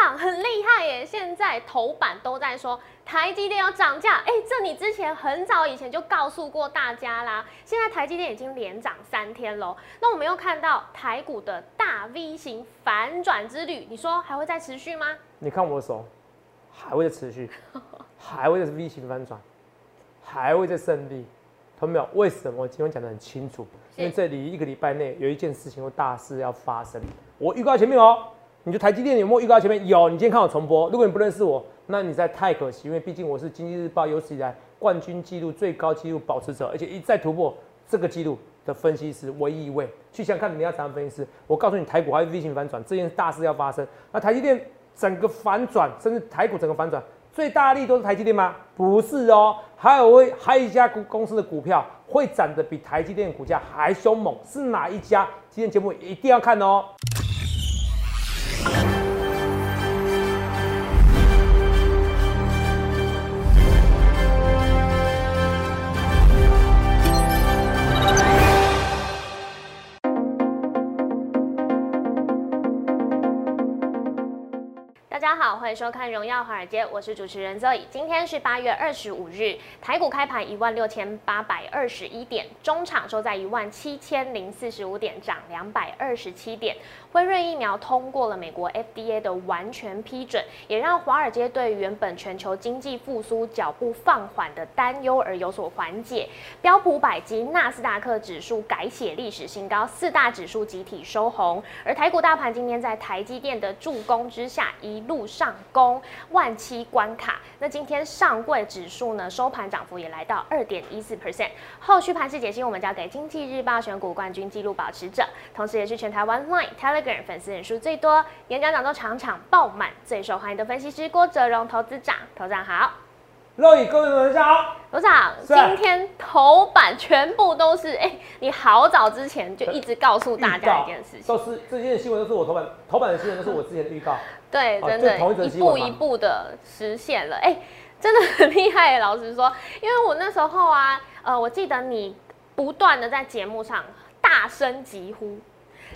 长很厉害耶！现在头版都在说台积电要涨价，哎，这你之前很早以前就告诉过大家啦。现在台积电已经连涨三天喽，那我们又看到台股的大 V 型反转之旅，你说还会再持续吗？你看我的手，还会再持续，还会再 V 型反转，还会再胜利。同没有？为什么我今天讲的很清楚？因为这里一个礼拜内有一件事情或大事要发生，我预告前面哦。你就台积电有没有预告前面有？你今天看我重播。如果你不认识我，那你在太可惜，因为毕竟我是经济日报有史以来冠军纪录最高纪录保持者，而且一再突破这个纪录的分析师唯一一位。去想看你要怎样分析师？我告诉你，台股还是 V 型反转，这件大事要发生。那台积电整个反转，甚至台股整个反转，最大力都是台积电吗？不是哦，还有会还有一家公公司的股票会涨得比台积电股价还凶猛，是哪一家？今天节目一定要看哦。收看《荣耀华尔街》，我是主持人 Zoe。今天是八月二十五日，台股开盘一万六千八百二十一点，中场收在一万七千零四十五点，涨两百二十七点。辉瑞疫苗通过了美国 FDA 的完全批准，也让华尔街对原本全球经济复苏脚步放缓的担忧而有所缓解。标普百及纳斯达克指数改写历史新高，四大指数集体收红。而台股大盘今天在台积电的助攻之下，一路上攻万七关卡。那今天上柜指数呢，收盘涨幅也来到二点一四 percent。后续盘势解析，我们交给经济日报选股冠军纪录保持者，同时也是全台湾 Line Telegram。粉丝人数最多，演讲讲座场场爆满，最受欢迎的分析师郭哲荣投资长，投资长好，各位同学好，投长今天头版全部都是，哎，你好早之前就一直告诉大家一件事情，都是这件新闻都是我头版头版的新闻都是我之前的预告，对，真的，一步一步的实现了，哎，真的很厉害，老实说，因为我那时候啊，呃，我记得你不断的在节目上大声疾呼。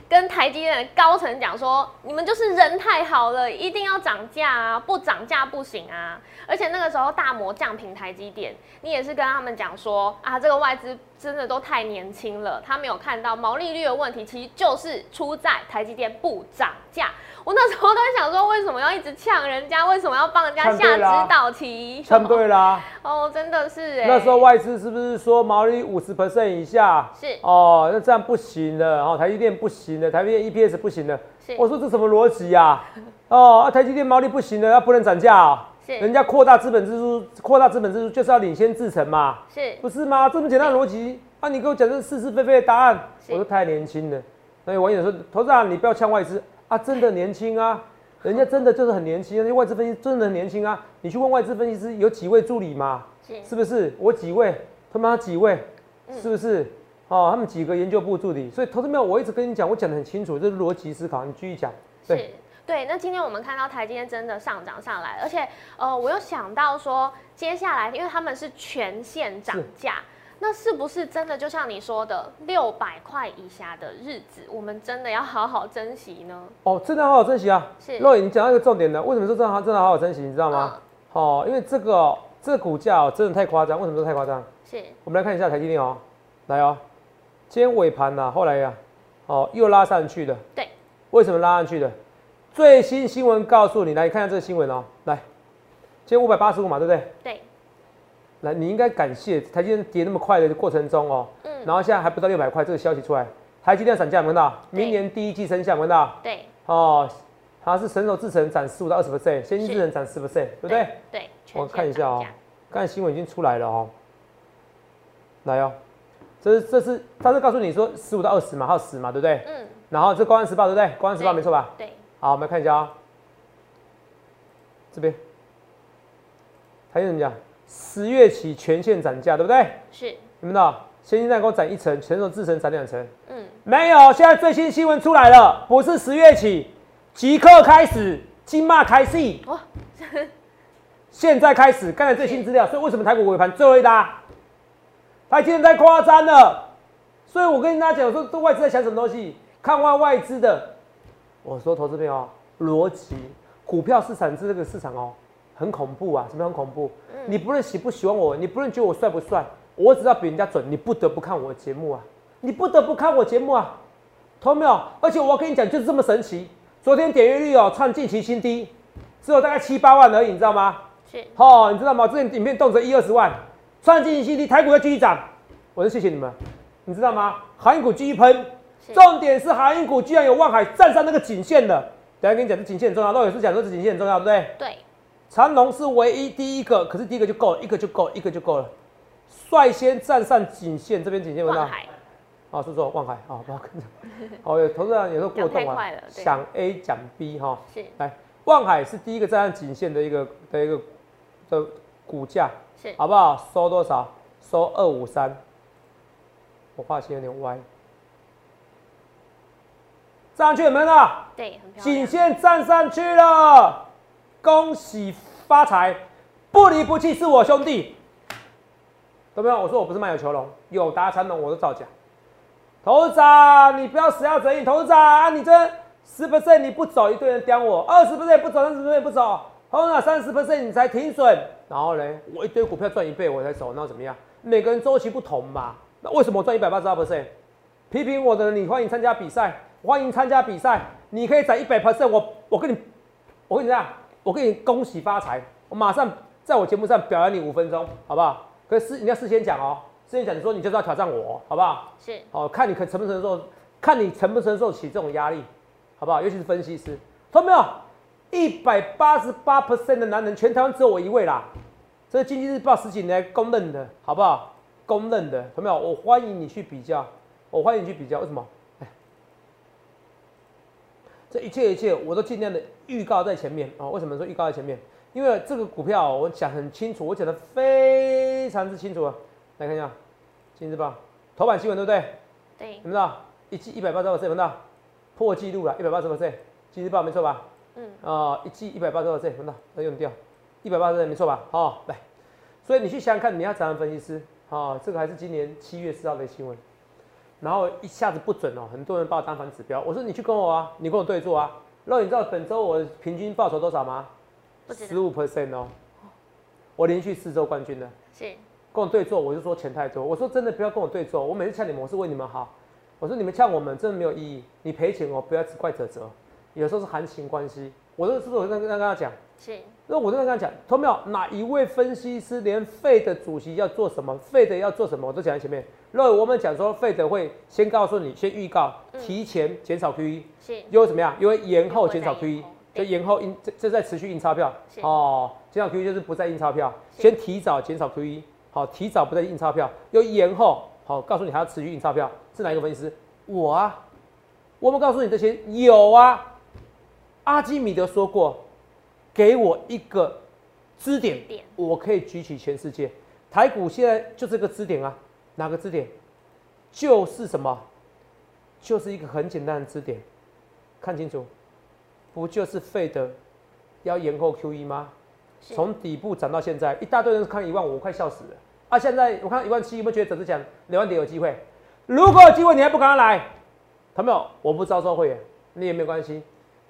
跟台积电的高层讲说，你们就是人太好了，一定要涨价啊，不涨价不行啊！而且那个时候大摩降平台积电，你也是跟他们讲说啊，这个外资真的都太年轻了，他没有看到毛利率的问题，其实就是出在台积电不涨价。我那时候都在想说，为什么要一直呛人家？为什么要帮人家下指导棋？唱对啦！哦，真的是哎。那时候外资是不是说毛利五十 percent 以下？是哦，那这样不行的。哦台积电不行的，台积电 EPS 不行的。是。我说这什么逻辑呀？哦，台积电毛利不行的，要不能涨价啊？是。人家扩大资本支出，扩大资本支出就是要领先制成嘛？是。不是吗？这么简单的逻辑啊？你给我讲这是是非非的答案？我说太年轻了。那有网友说，投资长你不要呛外资。啊，真的年轻啊，人家真的就是很年轻，那外资分析真的很年轻啊。你去问外资分析师有几位助理嘛？是不是？我几位，他们几位，是不是？哦，他们几个研究部助理。所以投资没有，我一直跟你讲，我讲的很清楚，这是逻辑思考。你继续讲。对对，那今天我们看到台积电真的上涨上来，而且呃，我又想到说，接下来因为他们是全线涨价。那是不是真的就像你说的六百块以下的日子，我们真的要好好珍惜呢？哦，真的好好珍惜啊！是，若你讲到一个重点呢，为什么说真的好真的好好珍惜？你知道吗？哦，因为这个这个股价哦，真的太夸张。为什么说太夸张？是，我们来看一下台积电哦，来哦，今天尾盘呢，后来呀，哦，又拉上去的。对，为什么拉上去的？最新新闻告诉你，来看下这个新闻哦，来，今天五百八十五嘛，对不对？对。来，你应该感谢台积电跌那么快的过程中哦，嗯，然后现在还不到六百块，这个消息出来，台积电涨价，闻到？明年第一季生效，闻到？对，哦，它是神手制成涨十五到二十 percent，先进制程涨十 percent，对不对？对，我看一下哦，刚才新闻已经出来了哦，来哦，这是这是，他是告诉你说十五到二十嘛，还有十嘛，对不对？嗯，然后这公安时报对不对？公安时报没错吧？对，好，我们看一下啊，这边，台积怎么讲？十月起全线涨价，对不对？是，你们道，先进代工涨一层，成熟制成涨两层。嗯，没有，现在最新新闻出来了，不是十月起，即刻开始，金骂开戏。哦，现在开始，刚才最新资料，所以为什么台股尾盘最后一搭？台积电太夸张了，所以我跟大家讲，说这外资在想什么东西？看外外资的，我说投资朋友逻辑。股票市场这个市场哦，很恐怖啊！什么很恐怖？你不论喜不喜欢我，你不论觉得我帅不帅，我只要比人家准，你不得不看我的节目啊！你不得不看我节目啊！投没有？而且我跟你讲，就是这么神奇。昨天点阅率哦，创近期新低，只有大概七八万而已，你知道吗？是。哦，你知道吗？之前影片动辄一二十万，创近期新低，台股要继续涨，我就谢谢你们。你知道吗？航运股继续喷，重点是航运股居然有望海站上那个颈线的。等下跟你讲，这颈线很重要。陆老师讲说，这颈线很重要，对不对？对。长龙是唯一第一个，可是第一个就够了，一个就够，一个就够了。率先站上颈线，这边颈线有没有？啊，叔叔望海啊，不要跟着。哦，有投资人有时候过动啊，想 A 讲 B 哈。是。来，望海是第一个站上颈线的一个的一个的股价，是好不好？收多少？收二五三。我画线有点歪。站上去有没有呢？对，颈线站上去了，恭喜发财，不离不弃是我兄弟。懂没有？我说我不是卖有求龙，有达成龙我都造假。投资长，你不要死要整硬。投资长，你这十 percent 你不走，一堆人刁我；二十 percent 不走，三十 percent 不走。投资长，三十 percent 你才停损，然后呢，我一堆股票赚一倍我才走，那怎么样？每个人周期不同嘛。那为什么我赚一百八十二 percent？批评我的，你欢迎参加比赛。欢迎参加比赛，你可以攒一百 percent，我我跟你，我跟你讲，我跟你恭喜发财，我马上在我节目上表扬你五分钟，好不好？可是你要事先讲哦，事先讲，你说你就是要挑战我，好不好？是，哦，看你可承不承受，看你承不承受起这种压力，好不好？尤其是分析师，看到没有？一百八十八 percent 的男人，全台湾只有我一位啦，这是经济日报十几年公认的，好不好？公认的，看到没有？我欢迎你去比较，我欢迎你去比较，为什么？这一切一切，我都尽量的预告在前面啊！为什么说预告在前面？因为这个股票我讲很清楚，我讲的非常之清楚啊！来看一下《今日报》头版新闻，对不对？对。怎么着？一季一百八十二 percent，到破纪录了，一百八十 percent，《今日报》没错吧？嗯。啊，一季一百八十二 percent，到要用掉，一百八十 percent 没错吧？好，来，所以你去想想看，你要怎样分析师？啊，这个还是今年七月四号的新闻。然后一下子不准哦，很多人把我当反指标。我说你去跟我啊，你跟我对坐啊。然后你知道本周我平均报酬多少吗？十五 percent 哦。我连续四周冠军的。是。跟我对坐，我就说钱太多。我说真的不要跟我对坐，我每次呛你们我是为你们好。我说你们呛我们真的没有意义，你赔钱哦，不要只怪泽泽。有时候是行情关系，我都是不是我跟跟他讲？是。那我都跟他讲，同没有哪一位分析师连费的主席要做什么，费的要做什么，我都讲在前面。因为我们讲说费的会先告诉你，先预告，提前减少 QE，是，因为怎么样？因为延后减少 QE，就延后印，这这在持续印钞票，哦，减少 QE 就是不再印钞票，先提早减少 QE，好，提早不再印钞票，又延后，好，告诉你还要持续印钞票，是哪一个分析师？我啊，我们告诉你这些有啊，阿基米德说过，给我一个支点，我可以举起全世界，台股现在就这个支点啊。哪个支点？就是什么？就是一个很简单的支点，看清楚，不就是费的要延后 QE 吗？从底部涨到现在，一大堆人看一万五，我快笑死了。啊，现在我看一万七，有没有觉得整只讲两万点有机会？如果有机会，你还不赶快来？朋友，我不招收会员，你也没关系。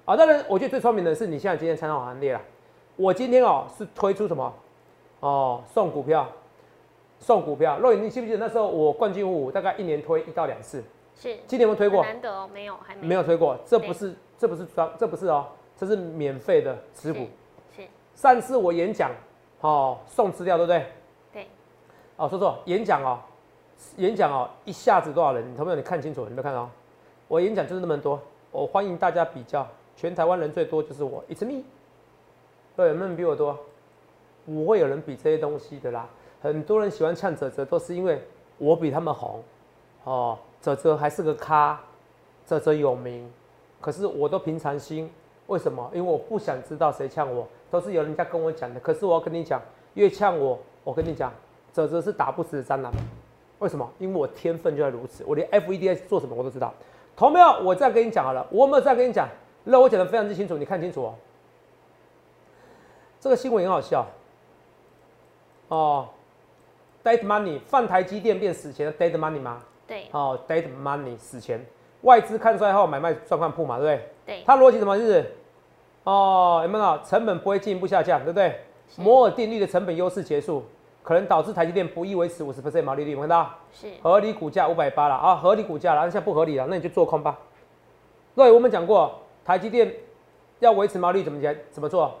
啊，当然，我觉得最聪明的是你现在今天参考行列了。我今天哦是推出什么？哦，送股票。送股票，若雨，你记不记得那时候我冠军五大概一年推一到两次？是。今年有没有推过？难得哦，没有，还没。没有推过，这不是，这不是装，这不是哦，这是免费的持股。是。上次我演讲，哦，送资料对不对？对。哦，说错，演讲哦，演讲哦，一下子多少人？你朋友你看清楚，你没有看到？我演讲就是那么多，我欢迎大家比较，全台湾人最多就是我，It's me。对，有没有人比我多？不会有人比这些东西的啦。很多人喜欢呛泽泽，都是因为我比他们红，哦，泽泽还是个咖，泽泽有名，可是我都平常心，为什么？因为我不想知道谁呛我，都是有人家跟我讲的。可是我要跟你讲，越呛我，我跟你讲，泽泽是打不死的蟑螂，为什么？因为我天分就在如此，我连 F E D S 做什么我都知道。同没有？我再跟你讲好了，我没有再跟你讲，那我讲的非常之清楚，你看清楚哦。这个新闻很好笑，哦。Dead money 放台积电变死钱的 Dead money 吗？对。哦，Dead money 死钱，外资看衰后买卖状况铺嘛，对不对？对。它逻辑什么？就是哦，有没有？成本不会进一步下降，对不对？摩尔定律的成本优势结束，可能导致台积电不易维持五十 percent 毛利率，有看到？是合理股价五百八了啊，合理股价了，现在不合理了，那你就做空吧。对，我们讲过，台积电要维持毛利怎么讲？怎么做？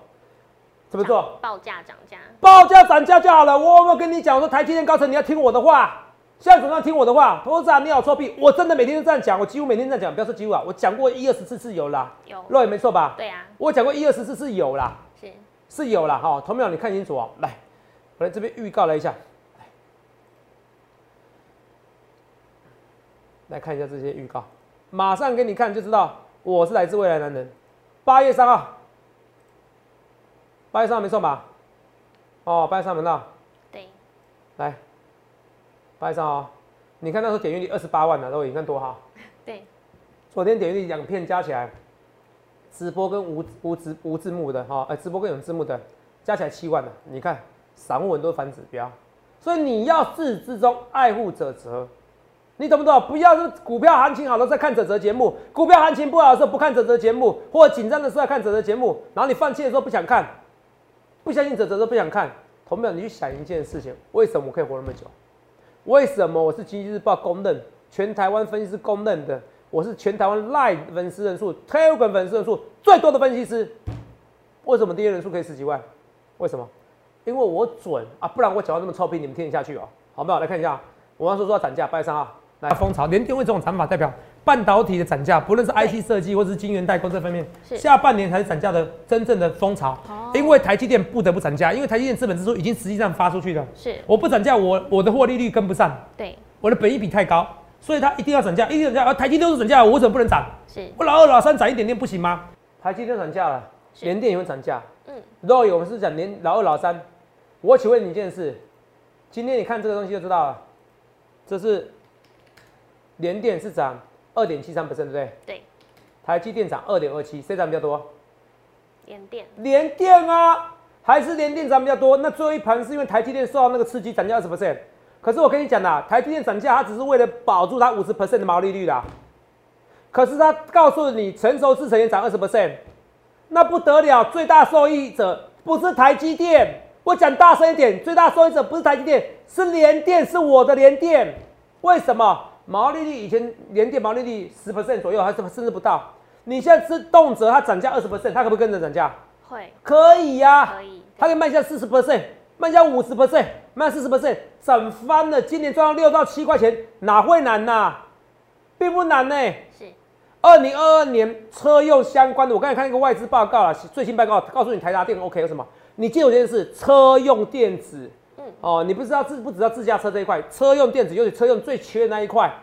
怎么做？报价涨价，报价涨价就好了。我有没有跟你讲，我说台积电高层你要听我的话，现在总要听我的话。投资长你好作弊，我真的每天都这样讲，我几乎每天这样讲，不要说几乎啊，我讲过一二十次是有啦，有对，没错吧？对啊，我讲过一二十次是有啦，是是有啦哈。同秒你看清楚哦，来，我来这边预告了一下，来，来看一下这些预告，马上给你看就知道我是来自未来男人。八月三号，八月三号没错吧？哦，八月三号没到。对，来，八月三号，你看那时候点阅率二十八万了，都你看多好。对，昨天点阅率两片加起来，直播跟无无字无字幕的哈，呃，直播跟有字幕的加起来七万了。你看，散户很多反指标，所以你要自始至终爱护者则，你懂不懂？不要是股票行情好的时候看者则节目，股票行情不好的时候不看者则节目，或者紧张的时候看者则节目，然后你放弃的时候不想看，不相信者则都不想看。同样，你去想一件事情，为什么我可以活那么久？为什么我是经济日报公认全台湾分析师公认的？我是全台湾 Live 粉丝人数、Telegram 粉丝人数最多的分析师。为什么订阅人数可以十几万？为什么？因为我准啊，不然我讲话那么臭屁，你们听得下去哦？好不好？来看一下，我刚说说要涨价，八月三号来蜂巢，联电为这种涨法代表半导体的涨价，不论是 IC 设计或是晶圆代工这方面，下半年才是涨价的真正的风潮。哦因为台积电不得不涨价，因为台积电资本支出已经实际上发出去了。是，我不涨价，我我的获利率跟不上，对，我的本益比太高，所以它一定要涨价，一定要涨价。而台积电都是涨价，我为什么不能涨？是，我老二老三涨一点点不行吗？台积电涨价了，是联电也会涨价。嗯，如果我们是讲连老二老三，我请问你一件事，今天你看这个东西就知道了，这是联电是涨二点七三 percent，对不对？对，台积电涨二点二七，谁涨比较多？联电联电啊，还是联电涨比较多？那最后一盘是因为台积电受到那个刺激涨价二十 percent，可是我跟你讲啦，台积电涨价它只是为了保住它五十 percent 的毛利率啦。可是它告诉你成熟制程也涨二十 percent，那不得了，最大受益者不是台积电，我讲大声一点，最大受益者不是台积电，是联电，是我的联电。为什么？毛利率以前连电毛利率十 percent 左右，还是甚至不到。你现在是动辄它涨价二十 percent，它可不可以跟着涨价？会可以呀、可以，它可以卖下四十 percent，卖下五十 percent，卖四十 percent，涨翻了。今年赚到六到七块钱，哪会难呐、并不难呢、是二零二二年车用相关的，我刚才看一个外资报告了，最新报告告诉你台达电 OK 有什么？你记住一件事，车用电子，嗯哦，你不知道自不知道自驾车这一块，车用电子尤其车用最缺的那一块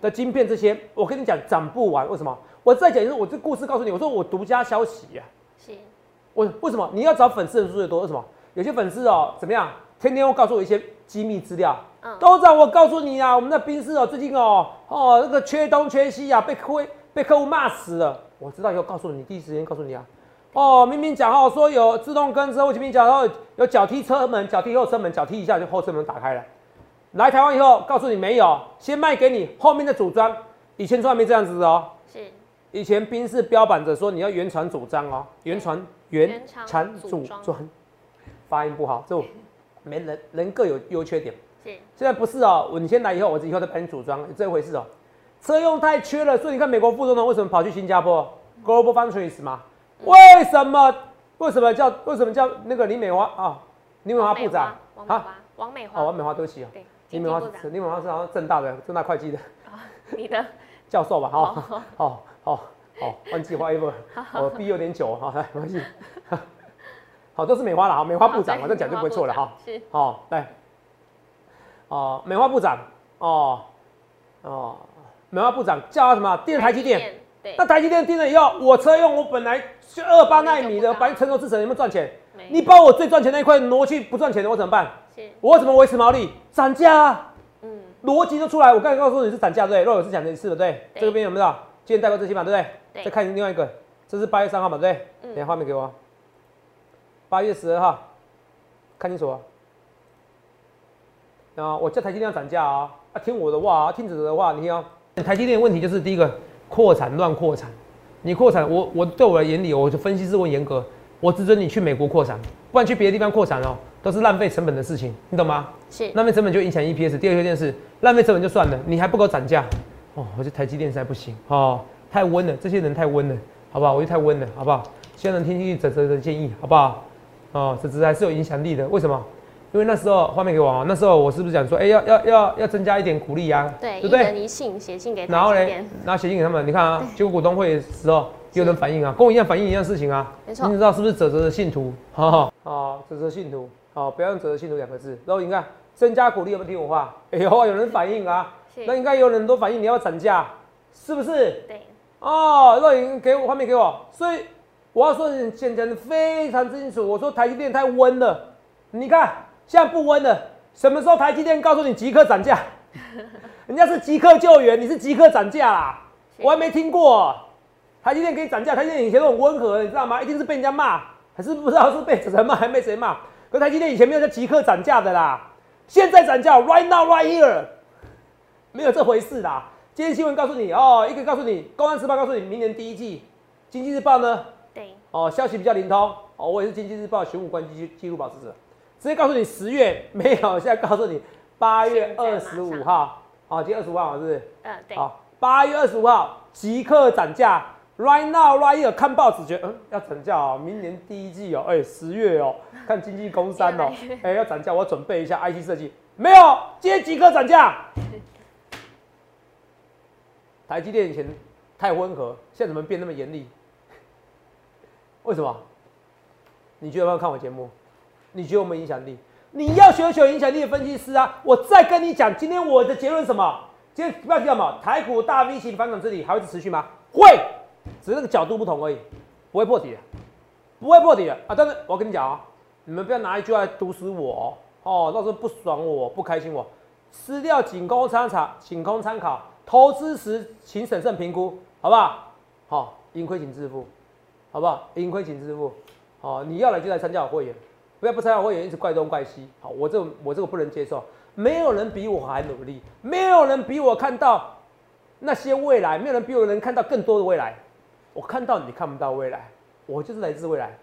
的晶片这些，我跟你讲涨不完，为什么？我再讲一次，我这故事告诉你，我说我独家消息呀、是，我为什么你要找粉丝人数最多？为什么？有些粉丝哦，怎么样？天天会告诉我一些机密资料，嗯都让我告诉你啊，我们的宾士哦，最近哦哦那个缺东缺西啊，被客被客户骂死了。我知道以后告诉你，第一时间告诉你啊。哦，明明讲哦说有自动跟车，我前面讲哦有脚踢车门、脚踢后车门、脚踢一下就后车门打开了。来台湾以后告诉你没有，先卖给你，后面的组装，以前从来没这样子的哦。是以前宾士标榜着说你要原厂组装哦，原厂原原厂厂组装，发音不好，这我没人人各有优缺点。是现在不是哦，我你先来以后，我以后再帮你组装，这回事哦。车用太缺了，所以你看美国副总统为什么跑去新加坡 Global Foundries 嘛？为什么？为什么叫为什么叫那个李美花啊？李美花部长啊？王美花，王美花，哦，王美花，对不起哦。对，李美花济部长是李美花是好像正大的正大会计的你的 教授吧？哈，好好好好，忘记花一部，我毕业有点久，好，来没关系。好，都是美花了哈，美花部长，好我这讲就不会错了哈。。是好，来，哦，美花部长，哦哦，美花部长叫他什么？电台积电。，对那，台积电订了以后，我车用我本来是二八纳米的，毛利就不高反正成熟制程有没有赚钱？你把我最赚钱那一块挪去不赚钱的，我怎么办？是我怎么维持毛利？涨价啊！嗯逻辑都出来，我刚才告诉你是涨价，对不对？肉有是讲的是的，对这边有没有？今天带过这些嘛，对不对？再看另外一个，这是八月三号嘛，对不对？嗯等下画面给我。八月十二号，看清楚啊！啊，我叫台积电要涨价啊！啊，听我的话啊，听子的话，你听啊。台积电的问题就是第一个，扩产乱扩产，你扩产，我我对我的眼里，我就分析师问严格，我只准你去美国扩产，不然去别的地方扩产哦，都是浪费成本的事情，你懂吗？是浪费成本就影响 EPS。第二个件事，浪费成本就算了，你还不给我涨价，哦，我觉得台积电实在不行哦，太温了，这些人太温了，好不好？我觉得太温了，好不好？希望能听进去泽泽的建议，好不好？哦，泽泽还是有影响力的，为什么？因为那时候画面给我啊，那时候我是不是讲说，哎、要要要要增加一点鼓励啊，对，对不对？一信写信给然后嘞台积电，，然后写信给他们，你看啊，结果股东会的时候也有人反映啊，跟我一样反映一样事情啊。没错你知道是不是泽泽的信徒？哈哈，哦，泽泽信徒，哦，不要用泽泽信徒两个字。然后你看增加鼓励有没有听我话？哎呦，有人反映啊，那应该有人都反映你要涨价，是不是？对，哦，肉影给我画面给我，所以我要说你讲讲的非常清楚。我说台积电太温了，你看现在不温了，什么时候台积电告诉你即刻涨价？人家是即刻救援，你是即刻涨价啦，是我还没听过。台积电可以涨价，台积电以前都很温和，你知道吗？一定是被人家骂，还是不知道是被谁骂，还被谁骂？可台积电以前没有叫即刻涨价的啦，现在涨价，right now right here，没有这回事啦。今天新闻告诉你哦，一个告诉你，《公安时报》告诉你，明年第一季，《经济日报》呢，对，哦，消息比较灵通哦，我也是《经济日报》选股关记记录保持者，直接告诉你十月没有，现在告诉你八月二十五号，哦，今天二十五号是不是？呃，对，好，八月二十五号即刻涨价，right now right here，看报纸觉得嗯要涨价哦，明年第一季哦，哎十月哦，看经济工商哦 哎要涨价，我要准备一下 IC 设计，没有，今天即刻涨价。台积电以前太温和，现在怎么变那么严厉？为什么？你觉得要不要看我节目？你觉得我们影响力？你要学学影响力的分析师啊！我再跟你讲，今天我的结论是什么？今天不要叫什么？台股大 V 型反转之旅还会持续吗？会，只是那个角度不同而已，不会破底的，不会破底的啊！但是我跟你讲啊，你们不要拿一句话来毒死我哦，到时候不爽我不开心我，资料仅供参考，仅供参考，投资时请审慎评估，好不好？好、盈亏请自负，好不好？盈亏请自负。哦，你要来就来参加我会员，不要不参加我会员一直怪东怪西。好，我这个我这个不能接受，没有人比我还努力，没有人比我看到那些未来，没有人比我能看到更多的未来。我看到你看不到未来，我就是来自未来，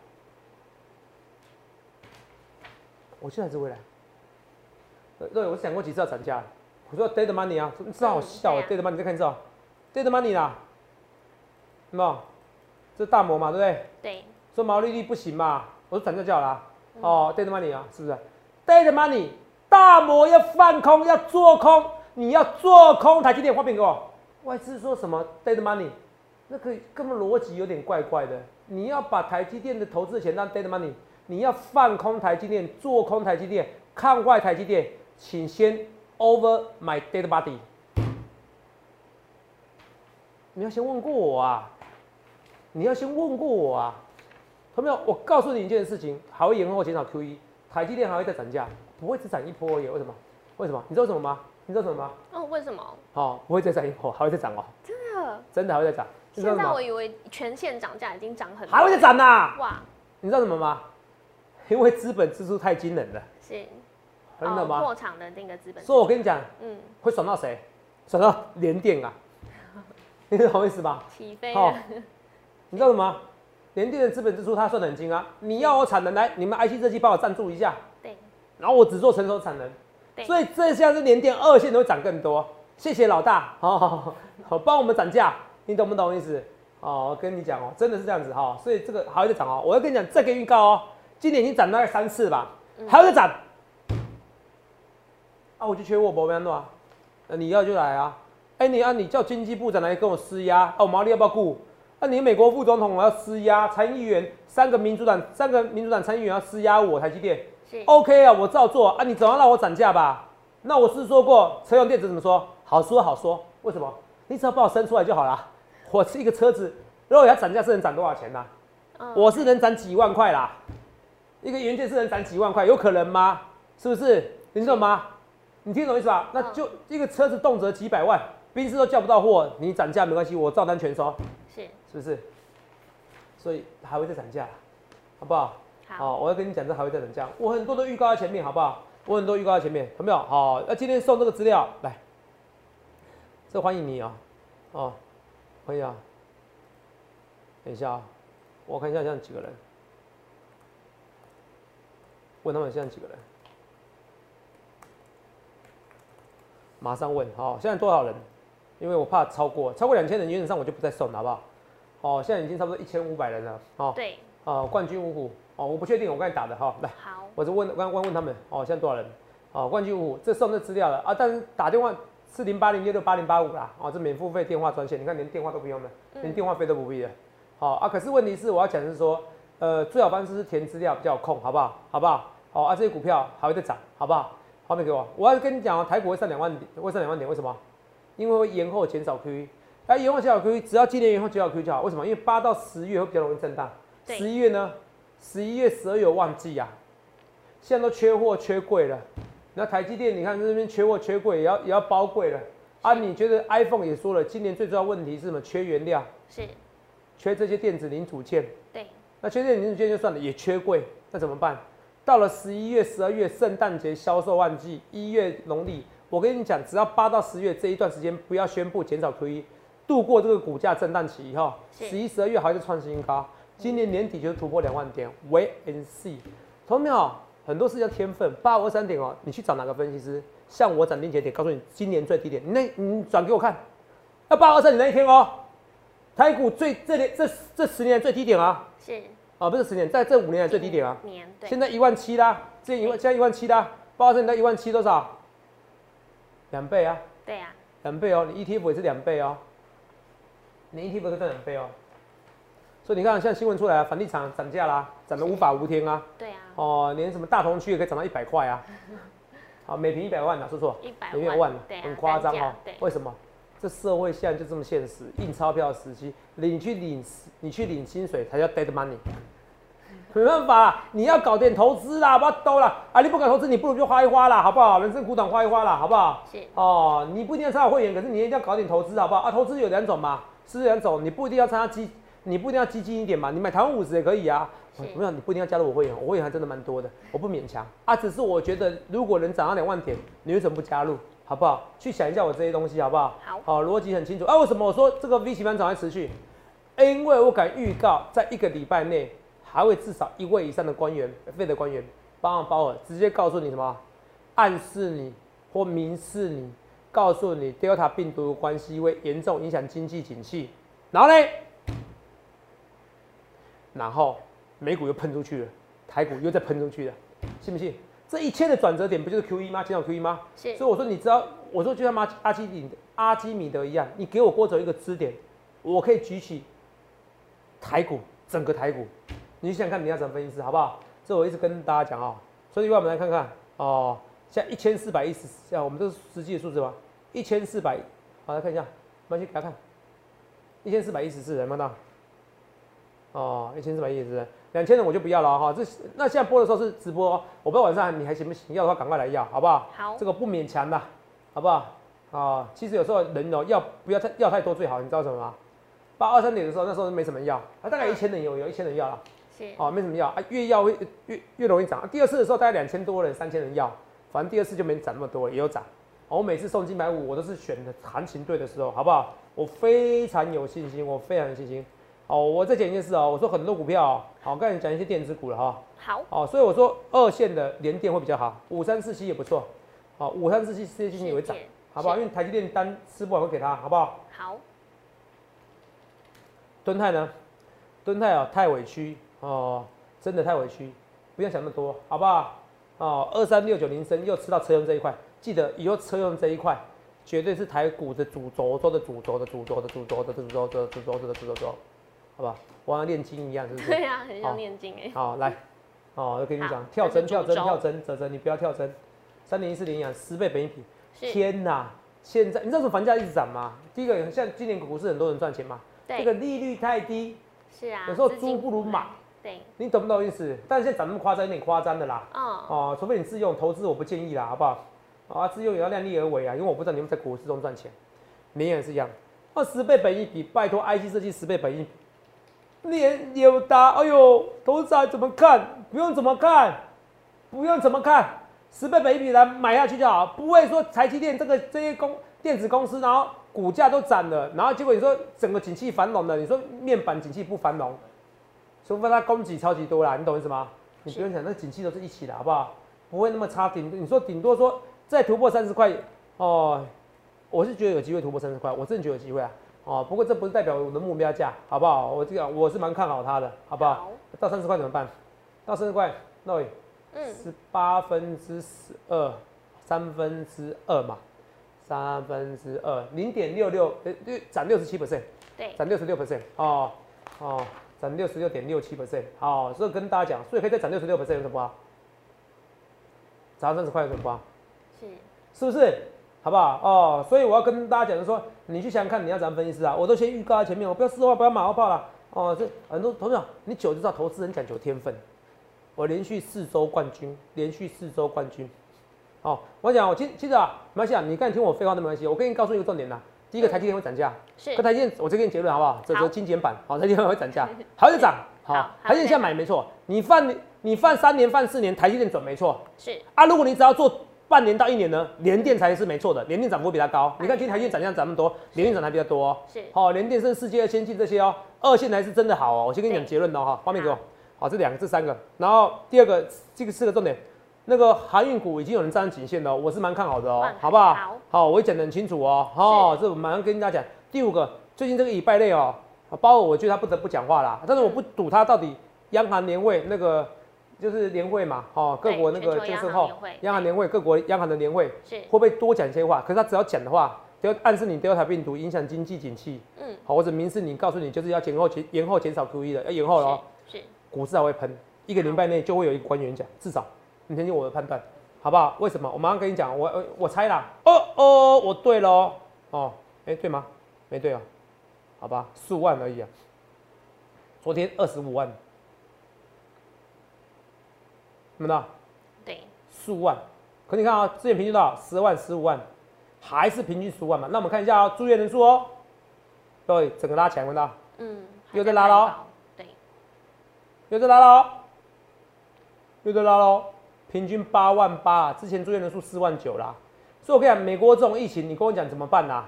我就来自未来。呃对，我想过几次要涨价，我说 dead money 啊，你知道好笑啊，dead money 你再看一次啊，dead money 啦，有没有？这大摩嘛，对不对？对，说毛利率不行嘛，我说涨价就好啦。哦，dead money 啊，是不是？dead money，大摩要放空，要做空，你要做空台积电，画面给我。外资说什么 dead money，那个根本逻辑有点怪怪的。你要把台积电的投资钱当 dead money，你要放空台积电，做空台积电，看坏台积电，请先 over my dead body。你要先问过我啊，你要先问过我啊。朋友，我告诉你一件事情，还会延后减少 Q E，台积电还会再涨价，不会只涨一波而已。为什么？为什么？你知道什么吗？你知道什么吗？哦，为什么？哦，不会再涨一波，还会再涨哦，真的？真的还会再涨。现？在我以为全线涨价已经涨很多，还会再涨呐、哇，你知道什么吗？因为资本支出太惊人了，是真的吗？哦破产的那个资本，所以我跟你讲，嗯，会爽到谁？爽到联电啊！你懂我意思吧？起飞哦，你知道什么吗？联电的资本支出它算得很精啊！你要我产能来，你们 IC 设计帮我赞助一下，对然后我只做成熟产能，对，所以这下是联电二线都会涨更多。谢谢老大，好好好，好帮我们涨价，你懂不懂意思？哦，我跟你讲哦，真的是这样子哈、所以这个还会再涨哦。我要跟你讲，再给预告哦，今年已经涨大概三次吧，还会再涨。啊，我就缺货，不要弄啊，那你要就来啊。哎、你啊，你叫经济部长来跟我施压，啊，我毛利要不要顾？啊，你美国副总统我要施压，参议员三个民主党三个民主党参议员要施压我台积电。OK 啊，我照做啊，你总要让我涨价吧？那我是说过，车用电子怎么说？好说好说，为什么？你只要把我生出来就好了。我是一个车子，如果要涨价是能涨多少钱呢、嗯我是能涨几万块啦，一个元件是能涨几万块，有可能吗？是不是？你懂吗？你听懂意思吧？那就一个车子动辄几百万，宾士都叫不到货，你涨价没关系，我照单全收，不是？所以还会再涨价，好不好？好，好，我要跟你讲，这还会再涨价。我很多都预告在前面，好不好？我很多预告在前面，有没有？好，那今天送这个资料来，这欢迎你啊、哦，欢迎啊！等一下啊，我看一下现在几个人，问他们现在几个人，马上问，好，现在多少人？因为我怕超过超过两千人，原则上我就不再送了，好不好？哦，现在已经差不多一千五百人了，哦，对，哦，冠军五虎，哦，我不确定，我刚才打的哈，来，好，我就问，刚刚问他们，哦，现在多少人？哦，冠军五虎，这送这资料了啊，但是打电话四零八零六六八零八五啦，哦，这免付费电话专线，你看连电话都不用了，连电话费都不必了，好啊，可是问题是我要讲的是说，呃，最好方式是填资料比较有空，好不好？好不好？好啊，这些股票还会再涨，好不好？好，没给我，我要跟你讲哦，台股会上两万点，会上两万点，为什么？因为会延后减少 QE，那延后减少 QE，只要今年延后减少 QE 就好。为什么？因为八到十月会比较容易震荡。十一月呢？十一月、十二月有旺季啊，现在都缺货缺柜了。那台积电，你看这边缺货缺柜，也要也要包柜了啊。你觉得 iPhone 也说了，今年最重要问题是什么？缺原料，是，缺这些电子零组件。对，那缺电子零组件就算了，也缺柜，那怎么办？到了十一月、十二月圣诞节销售旺季，一月农历，我跟你讲，只要八到十月这一段时间不要宣布减少 QE，度过这个股价震荡期以后，十一、十二月还是创新高，今年年底就是突破两万点，Wait and see。同没有？很多事叫天分，八五二三点哦，你去找哪个分析师？像我斩钉截铁告诉你，今年最低点，你那你转给我看，那八五二三点那一天哦，台股最这里这这十年最低点啊，是。啊不是十年，在这五年来最低点啊，年，对，现在一万七啦，之前一万，现在一万七啦，八二三点一万七多少？两倍啊，对啊，两倍哦，你 ETF 也是两倍哦，你 ETF 都赚两倍哦，所以你看现在新闻出来啊，房地产涨价啦，涨得无法无天啊，对啊，哦，连什么大同区也可以涨到一百块啊，好，每平一百万啊，说错，一百万对啊，很夸张哦为什么？这社会现在就这么现实，印钞票的时期，你去领你去领薪水才叫 dead money，没办法啦，你要搞点投资啦，不要兜啦啊！你不敢投资，你不如就花一花啦，好不好？人生苦短，花一花啦，好不好？是，哦，你不一定要参加会员，可是你一定要搞点投资，好不好？啊，投资有两种嘛，是两种，你不一定要参加基，你不一定要基金一点嘛，你买台湾五十也可以啊。是我想你不一定要加入我会员，我会员还真的蛮多的，我不勉强啊，只是我觉得如果能涨到两万点，你为什么不加入？好不好？去想一下我这些东西，好不好？好好，逻辑很清楚啊。为什么我说这个 V 型反转会持续？因为我敢预告，在一个礼拜内还会至少一位以上的官员，费的官员，包含鲍尔，直接告诉你什么？暗示你或明示你，告诉你 Delta 病毒的关系会严重影响经济景气。然后呢？然后美股又喷出去了，台股又再喷出去了，信不信？这一切的转折点不就是 Q E 吗？减少 Q E 吗？是所以我说，你知道，我说就像阿阿基米阿基米德一样，你给我郭总一个支点，我可以举起台股整个台股，你想想看你要怎么分析师好不好？这我一直跟大家讲哦。所以，我们来看看哦，现在一千四百一十，像我们这是实际的数字吗？一千四百，好来看一下，我们去给他看，一千四百一十四人，看到？哦，一千四百一十四，两千人我就不要了哈。这那现在播的时候是直播哦，我不知道晚上你还行不行？要的话赶快来要，好不好？好这个不勉强的，好不好？啊，其实有时候人哦要不要太要太多最好，你知道什么吗？八二三点的时候，那时候没什么要，啊，大概一千人有有一千人要了，是，哦，没什么要啊，越要会越越容易涨。啊第二次的时候大概两千多人，三千人要，反正第二次就没涨那么多了，也有涨。哦我每次送金百五，我都是选的行情对的时候，好不好？我非常有信心，我非常有信心。哦，我再讲一件事哦，我说很多股票哦，好，刚才讲一些电子股了哈。好，哦，所以我说二线的联电会比较好，五三四七也不错，好，五三四七世界经济也会涨好不好？因为台积电单吃不完会给他，好不好？好，敦泰呢？敦泰哦，太委屈哦，真的太委屈，不要想那么多，好不好？哦，二三六九零升又吃到车用这一块，记得以后车用这一块绝对是台股的主轴，轴的主轴的主轴的主轴的主轴的主轴的主轴轴，好不好？我像练经一样，是不是？对啊，很像念经哎，好，来，哦，我跟你讲，跳针，跳针，跳针，泽泽，你不要跳针，三点一四零养十倍本一比，天哪！现在你知道为什么房价一直涨吗？第一个，像今年股市很多人赚钱嘛，这个，利率太低，是啊，有时候猪不如马，对，你懂不懂意思？但是现在涨那么夸张，有点夸张的啦。嗯，哦，除非你自用，投资我不建议啦，好不好？啊，自用也要量力而为啊，因为我不知道你们在股市中赚钱，绵也是一样，二十倍本一比，拜托 IC 设计十倍本一比，连有答，哎呦，投资仔怎么看？不用怎么看，不用怎么看，十倍本一比来买下去就好，不会说台积电这个这些公电子公司，然后股价都涨了，然后结果你说整个景气繁荣了，你说面板景气不繁荣，除非它供给超级多啦，你懂意思吗？你不用想，那景气都是一起的，好不好？不会那么差，顶你说顶多说再突破三十块哦，我是觉得有机会突破三十块，我真的觉得有机会啊。哦，不过这不是代表我的目标价，好不好？我这个我是蛮看好它的，好不好？好，到三十块怎么办？到三十块，那嗯，十八分之十二，三分之二嘛，三分之二，零点六六，呃，六涨六十七 percent，对，涨六十六 percent，哦哦，涨六十六点六七 percent，好，所以跟大家讲，所以可以再涨六十六 percent 有什么不好？涨三十块有什么不好？是，是不是？好不好？哦，所以我要跟大家讲，就是说，你去想想看，你要怎么分析师啊？我都先预告在前面，我不要四话，不要马后炮了。哦，这很多同学，你久就知道投资人讲究天分。我连续四周冠军，连续四周冠军。哦，我讲，我其其实啊，没关系啊，你刚才听我废话都没关系。我跟你告诉一个重点呐，第一个台积电会涨价，是可，台积电我再给你结论好不好？这是精简版，好，台积电会涨价，还会涨，好台积电现在买没错，你放你放三年放四年，台积电准没错。是，啊，如果你只要做半年到一年呢，联电才是没错的，联电涨幅比它高。你看今天台积电涨量涨那么多，联电涨得还比较多、哦。是，好、联电是世界先进这些哦，二线才是真的好哦。我先跟你讲对结论哦，哈，画面给我好。好，这两个，这三个，然后第二个，这个四个重点，那个航运股已经有人站上颈线了哦，我是蛮看好的哦好不好？好好，我会讲得很清楚哦。好、这我马上跟大家讲。第五个，最近这个以拜类哦，包括我觉得他不得不讲话啦，但是我不赌他到底央行年会那个就是年会嘛，哦，各对国那个就是后央行年会，各国央行的年会是。会，不会多讲一些话？可是他只要讲的话，都要暗示你 Delta 病毒影响经济景气，嗯，好，或者明示你告诉你就是要延后减延后减少 QE 的，要延后了哦，是，股市还会喷，一个礼拜内就会有一个官员讲，至少。你听听我的判断，好不好？为什么？我马上跟你讲，我我我猜啦，哦哦，我对喽哦，哦，哎、对吗？没对哦，好吧，数万而已啊，昨天二十五万，看到？对，数万，可你看啊，之前平均多少？十万、十五万，还是平均十五万嘛？那我们看一下啊、住院人数哦，对，整个拉起来，看到？嗯，又在拉了哦对，又在拉喽，又在拉喽，平均八万八，之前住院人数四万九啦。所以我跟你讲，美国这种疫情，你跟我讲怎么办呐、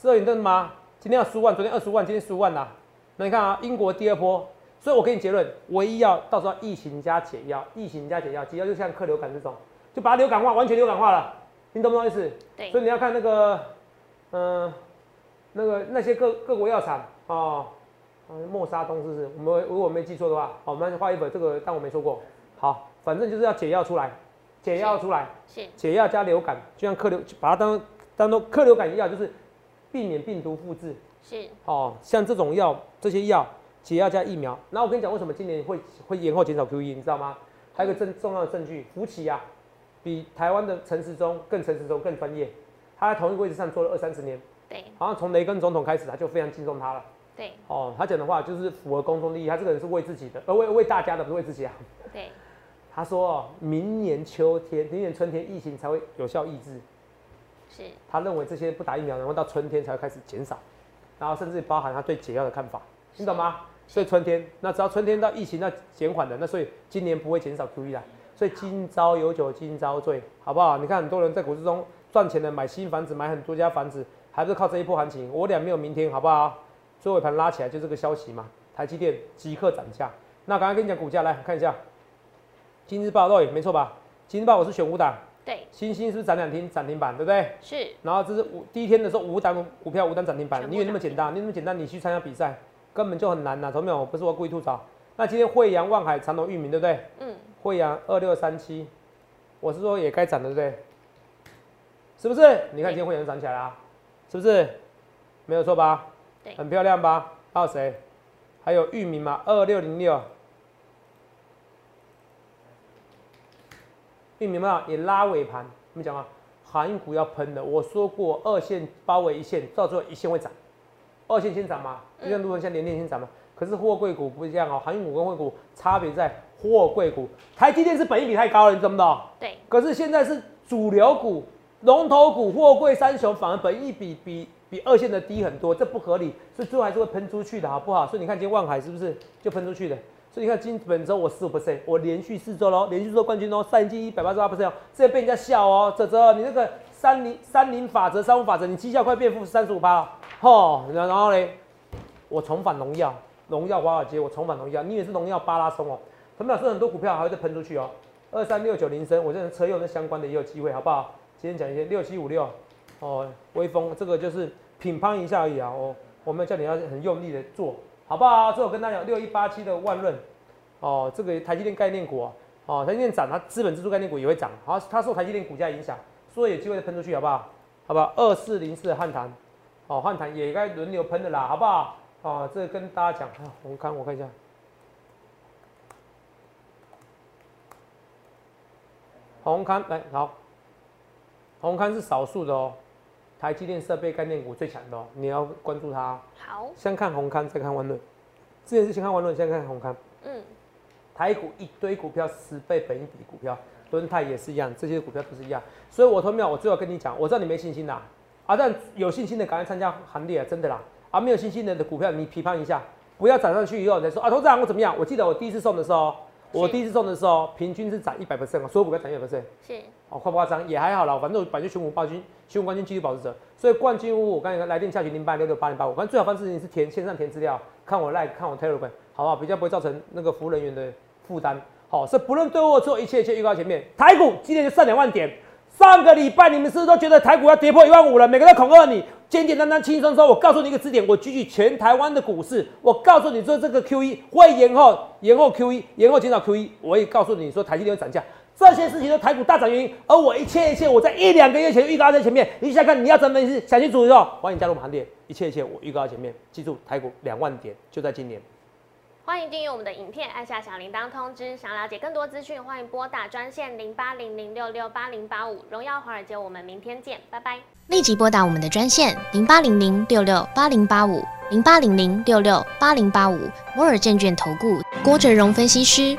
是二点灯吗？今天要十万，昨天二十万，今天十五万呐、那你看啊，英国第二波，所以我给你结论，唯一要到时候疫情加解药，疫情加解药，解药就像克流感这种，就把它流感化，完全流感化了，你懂不懂意思？对所以你要看那个，嗯、那个那些各各国药厂哦，啊默沙东是不是？我们如果我没记错的话，好，我们画一本这个，但我没说过。好，反正就是要解药出来，解药出来，是，解药加流感，就像克流，把它当当做克流感药，就是避免病毒复制。是，哦，像这种药，这些药解药加疫苗。然后我跟你讲，为什么今年会会延后减少 QE，你知道吗？还有一个证重要的证据，福奇啊，比台湾的陈时中更陈时中更专业，他在同一个位置上做了二三十年，对，好像从雷根总统开始，他就非常敬重他了。对，哦，他讲的话就是符合公众利益，他这个人是为自己的，呃，为为大家的，不是为自己啊。对，他说哦，明年秋天、明年春天疫情才会有效抑制。是，他认为这些不打疫苗，然后到春天才会开始减少，然后甚至包含他对解药的看法，你懂吗？所以春天，那只要春天到疫情那减缓的，那所以今年不会减少 QE 啦。所以今朝有酒今朝醉，好不好？你看很多人在股市中赚钱的，买新房子，买很多家房子，还不是靠这一波行情？我俩没有明天，好不好？最后一盘拉起来就这个消息嘛，台积电即刻涨价。那刚刚跟你讲股价，来看一下，今日报对，没错吧？今日报我是选五档，对，星星是不是涨两天涨停板，对不对？是，然后这是五第一天的时候五档股票五档涨停板，你以为那么简单？你那么简单，你去参加比赛根本就很难呐、同没有？不是我故意吐槽。那今天惠阳、望海、长隆、裕民，对不对？嗯，惠阳二六三七，我是说也该涨的，对不对？是不是？你看今天惠阳涨起来啦，是不是？没有错吧？对很漂亮吧？还有谁？还有裕民嘛，二六零六。裕民嘛也拉尾盘，我们讲啊，航运股要喷的。我说过，二线包围一线，到最后一线会涨，二线先涨嘛，就像如文像联电先涨嘛。可是货柜股不一样哦，航运股跟货柜股差别在货柜股，台积电是本益比太高了，你懂不懂？对，可是现在是主流股、龙头股、货柜三雄，反而本益比比比二线的低很多，这不合理，所以最后还是会喷出去的，好不好？所以你看今天万海是不是就喷出去的？所以你看今本周我十五 percent，我连续四周喽，连续做冠军哦，上季一百八十八 percent 哦，这被人家笑哦，泽泽你那个三零三零法则、三五法则，你绩效快变负三十五趴了，吼，然然后嘞，我重返荣耀，荣耀华尔街，我重返荣耀，你也是荣耀巴拉松哦，他们老师很多股票还会再喷出去哦，二三六九零升，我认为车用的相关的也有机会，好不好？今天讲一些六七五六，哦，微风这个就是品乓一下而已啊，哦，我们叫你要很用力的做，好不好？最后跟大家讲六一八七的万润，哦，这个台积电概念股，哦，台积电涨，它资本支出概念股也会涨，好，它受台积电股价影响。所以有机会喷出去，好不好？好不好？二四零四的汉唐，哦，汉唐也该轮流喷的啦，好不好？哦，这跟大家讲，红康我看一下，红康来好，红康是少数的哦，台积电设备概念股最强的哦，你要关注它。好，先看红康，再看万润。之前是先看万润，现在看红康。嗯，台股一堆股票，十倍本一比股票。轮泰也是一样，这些股票都是一样，所以我投票，我最后跟你讲，我知道你没信心啦，啊，但有信心的赶快参加行列啊，真的啦，啊，没有信心的的股票你批判一下，不要涨上去以后再说啊，投资人我怎么样？我记得我第一次送的时候，我第一次中的时候，平均是涨一百 percent 所有股票涨一百 percent，是，哦，夸不夸张？也还好啦，反正我百就选股冠军，选股冠军继续保持者，所以冠军屋我刚才来电下询零八六六八零八五，反正最好方式你是填线上填资料，看我 like 看我 telegram，好不好？比较不会造成那个服务人员的负担。好，是不论对或错，一切一切预告前面。台股今天就上两万点。上个礼拜你们是不是都觉得台股要跌破一万五了？每个都恐吓你，简简单单、轻轻松松。我告诉你一个支点，我举举全台湾的股市。我告诉你说，这个 Q E 会延后，延后 Q E，延后减少 Q E。我也告诉你说，台积电会涨价，这些事情都台股大涨原因。而我一切一切，我在一两个月前就预告在前面。你想看你要怎么分析？想清楚之后，欢迎加入我们行列。一切一切，我预告在前面。记住，台股两万点就在今年。欢迎订阅我们的影片，按下小铃铛通知。想了解更多资讯，欢迎拨打专线零八零零六六八零八五。荣耀华尔街，我们明天见，拜拜。立即拨打我们的专线零八零零六六八零八五零八零零六六八零八五摩尔证券投顾郭哲荣分析师。